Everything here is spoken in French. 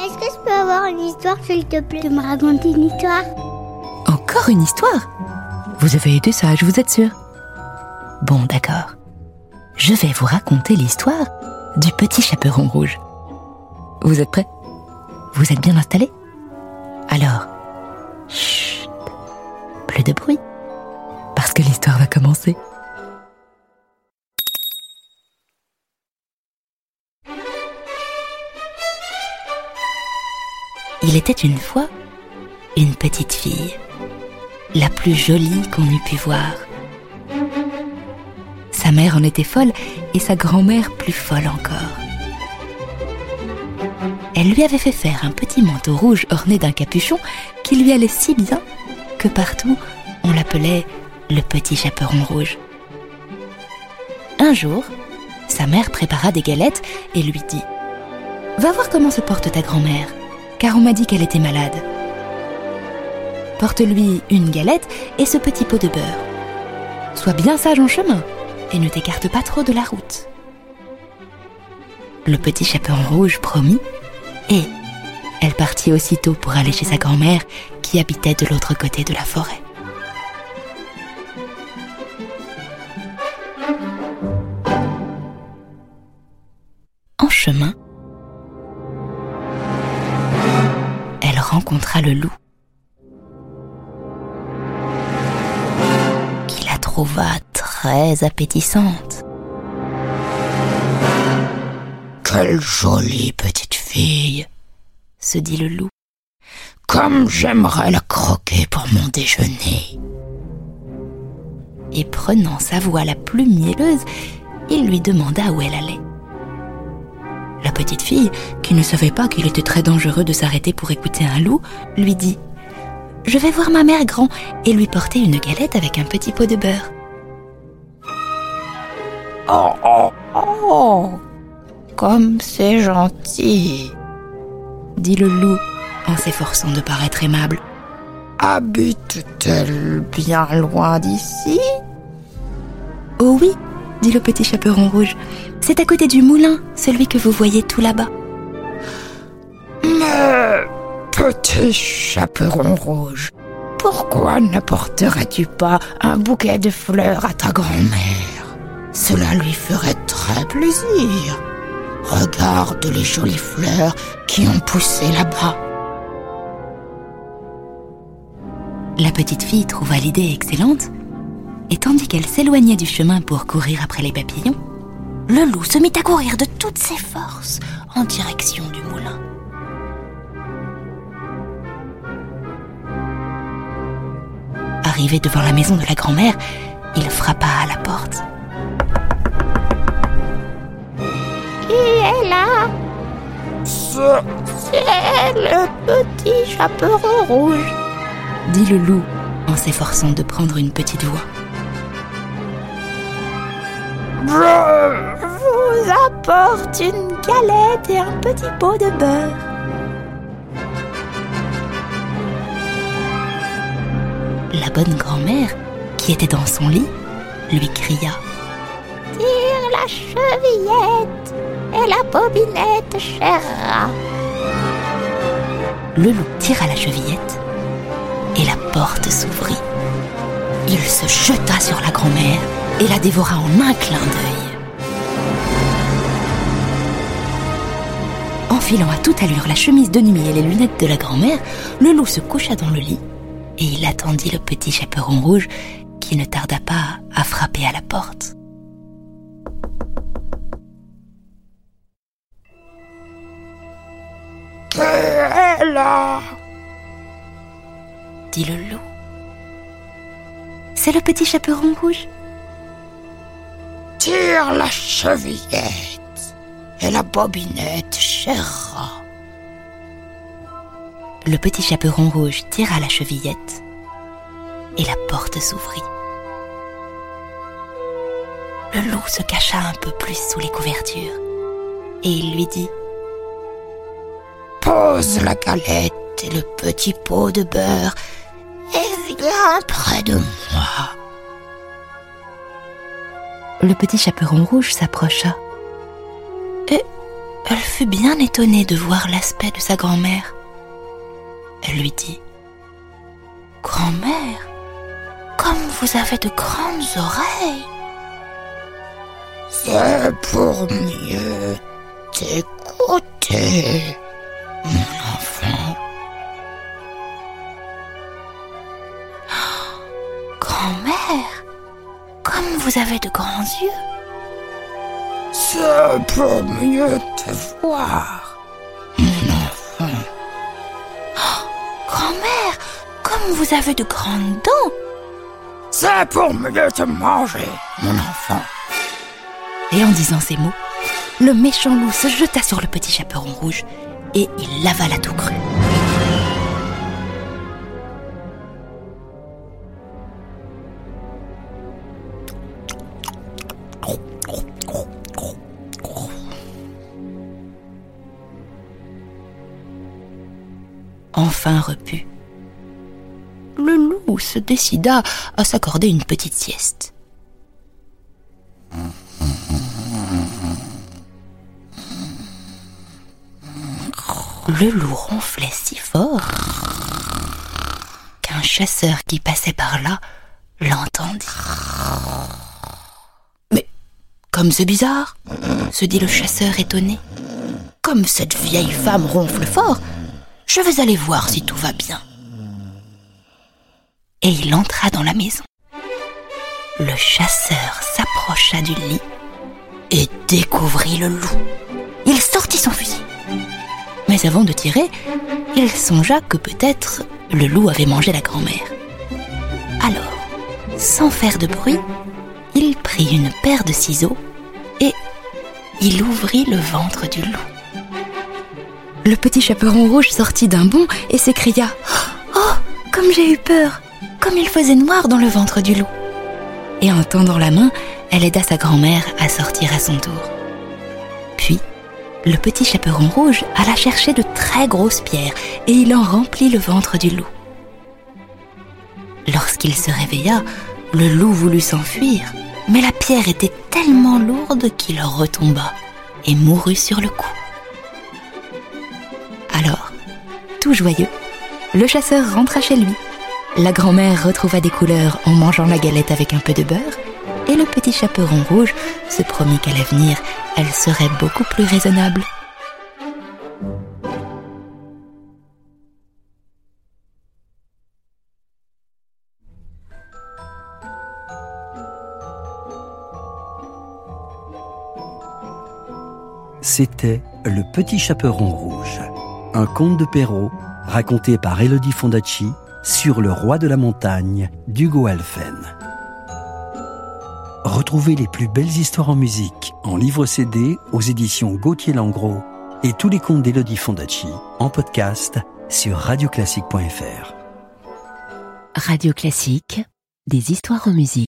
Est-ce que je peux avoir une histoire, s'il te plaît, de me raconter une histoire? Encore une histoire? Vous avez été sage, vous êtes sûr Bon, d'accord. Je vais vous raconter l'histoire du petit chaperon rouge. Vous êtes prêts? Vous êtes bien installés? Alors, chut, plus de bruit, parce que l'histoire va commencer. Il était une fois une petite fille, la plus jolie qu'on eût pu voir. Sa mère en était folle et sa grand-mère plus folle encore. Elle lui avait fait faire un petit manteau rouge orné d'un capuchon qui lui allait si bien que partout on l'appelait le petit chaperon rouge. Un jour, sa mère prépara des galettes et lui dit ⁇ Va voir comment se porte ta grand-mère, car on m'a dit qu'elle était malade. Porte-lui une galette et ce petit pot de beurre. Sois bien sage en chemin et ne t'écarte pas trop de la route. Le petit chaperon rouge promit, et elle partit aussitôt pour aller chez sa grand-mère qui habitait de l'autre côté de la forêt. En chemin, rencontra le loup, qui la trouva très appétissante. Quelle jolie petite fille, se dit le loup. Comme j'aimerais la croquer pour mon déjeuner. Et prenant sa voix la plus mielleuse, il lui demanda où elle allait. La petite fille, qui ne savait pas qu'il était très dangereux de s'arrêter pour écouter un loup, lui dit ⁇ Je vais voir ma mère grand et lui porter une galette avec un petit pot de beurre. Oh, oh, oh Comme c'est gentil dit le loup en s'efforçant de paraître aimable. Habite-t-elle bien loin d'ici? Oh oui, dit le petit chaperon rouge. C'est à côté du moulin, celui que vous voyez tout là-bas. Mais, petit chaperon rouge, pourquoi n'apporterais-tu pas un bouquet de fleurs à ta grand-mère? Cela lui ferait très plaisir. Regarde les jolies fleurs qui ont poussé là-bas. La petite fille trouva l'idée excellente, et tandis qu'elle s'éloignait du chemin pour courir après les papillons, le loup se mit à courir de toutes ses forces en direction du moulin. Arrivé devant la maison de la grand-mère, il frappa à la porte. Qui est là? C'est le petit chaperon rouge, dit le loup en s'efforçant de prendre une petite voix. Vous apporte une galette et un petit pot de beurre. La bonne grand-mère, qui était dans son lit, lui cria Tire la chevillette et la bobinette, cher rat. Le loup tira la chevillette et la porte s'ouvrit. Il se jeta sur la grand-mère et la dévora en un clin d'œil. Enfilant à toute allure la chemise de nuit et les lunettes de la grand-mère, le loup se coucha dans le lit et il attendit le petit chaperon rouge qui ne tarda pas à frapper à la porte. Qui est dit le loup. C'est le petit chaperon rouge? Tire la chevillette et la bobinette, cher rat. Le petit chaperon rouge tira la chevillette et la porte s'ouvrit. Le loup se cacha un peu plus sous les couvertures et il lui dit Pose la galette et le petit pot de beurre et viens près de moi. Le petit chaperon rouge s'approcha et elle fut bien étonnée de voir l'aspect de sa grand-mère. Elle lui dit Grand-mère, comme vous avez de grandes oreilles. C'est pour mieux t'écouter, mon enfant. Grand-mère, comme vous avez de grands yeux. C'est pour mieux te voir, mon enfant. Grand-mère, comme vous avez de grandes dents. C'est pour mieux te manger, mon enfant. Et en disant ces mots, le méchant loup se jeta sur le petit chaperon rouge et il l'avala tout cru. Enfin repu, le loup se décida à s'accorder une petite sieste. Le loup ronflait si fort qu'un chasseur qui passait par là l'entendit. Comme c'est bizarre, se dit le chasseur étonné. Comme cette vieille femme ronfle fort, je vais aller voir si tout va bien. Et il entra dans la maison. Le chasseur s'approcha du lit et découvrit le loup. Il sortit son fusil. Mais avant de tirer, il songea que peut-être le loup avait mangé la grand-mère. Alors, sans faire de bruit, une paire de ciseaux et il ouvrit le ventre du loup. Le petit chaperon rouge sortit d'un bond et s'écria Oh, comme j'ai eu peur Comme il faisait noir dans le ventre du loup Et en tendant la main, elle aida sa grand-mère à sortir à son tour. Puis, le petit chaperon rouge alla chercher de très grosses pierres et il en remplit le ventre du loup. Lorsqu'il se réveilla, le loup voulut s'enfuir, mais la pierre était tellement lourde qu'il retomba et mourut sur le coup. Alors, tout joyeux, le chasseur rentra chez lui. La grand-mère retrouva des couleurs en mangeant la galette avec un peu de beurre, et le petit chaperon rouge se promit qu'à l'avenir, elle serait beaucoup plus raisonnable. C'était Le Petit Chaperon Rouge, un conte de Perrault raconté par Elodie Fondacci sur le roi de la montagne d'Hugo Alphen. Retrouvez les plus belles histoires en musique en livre CD aux éditions Gauthier Langros et tous les contes d'Elodie Fondacci en podcast sur radioclassique.fr. Radio Classique, des histoires en musique.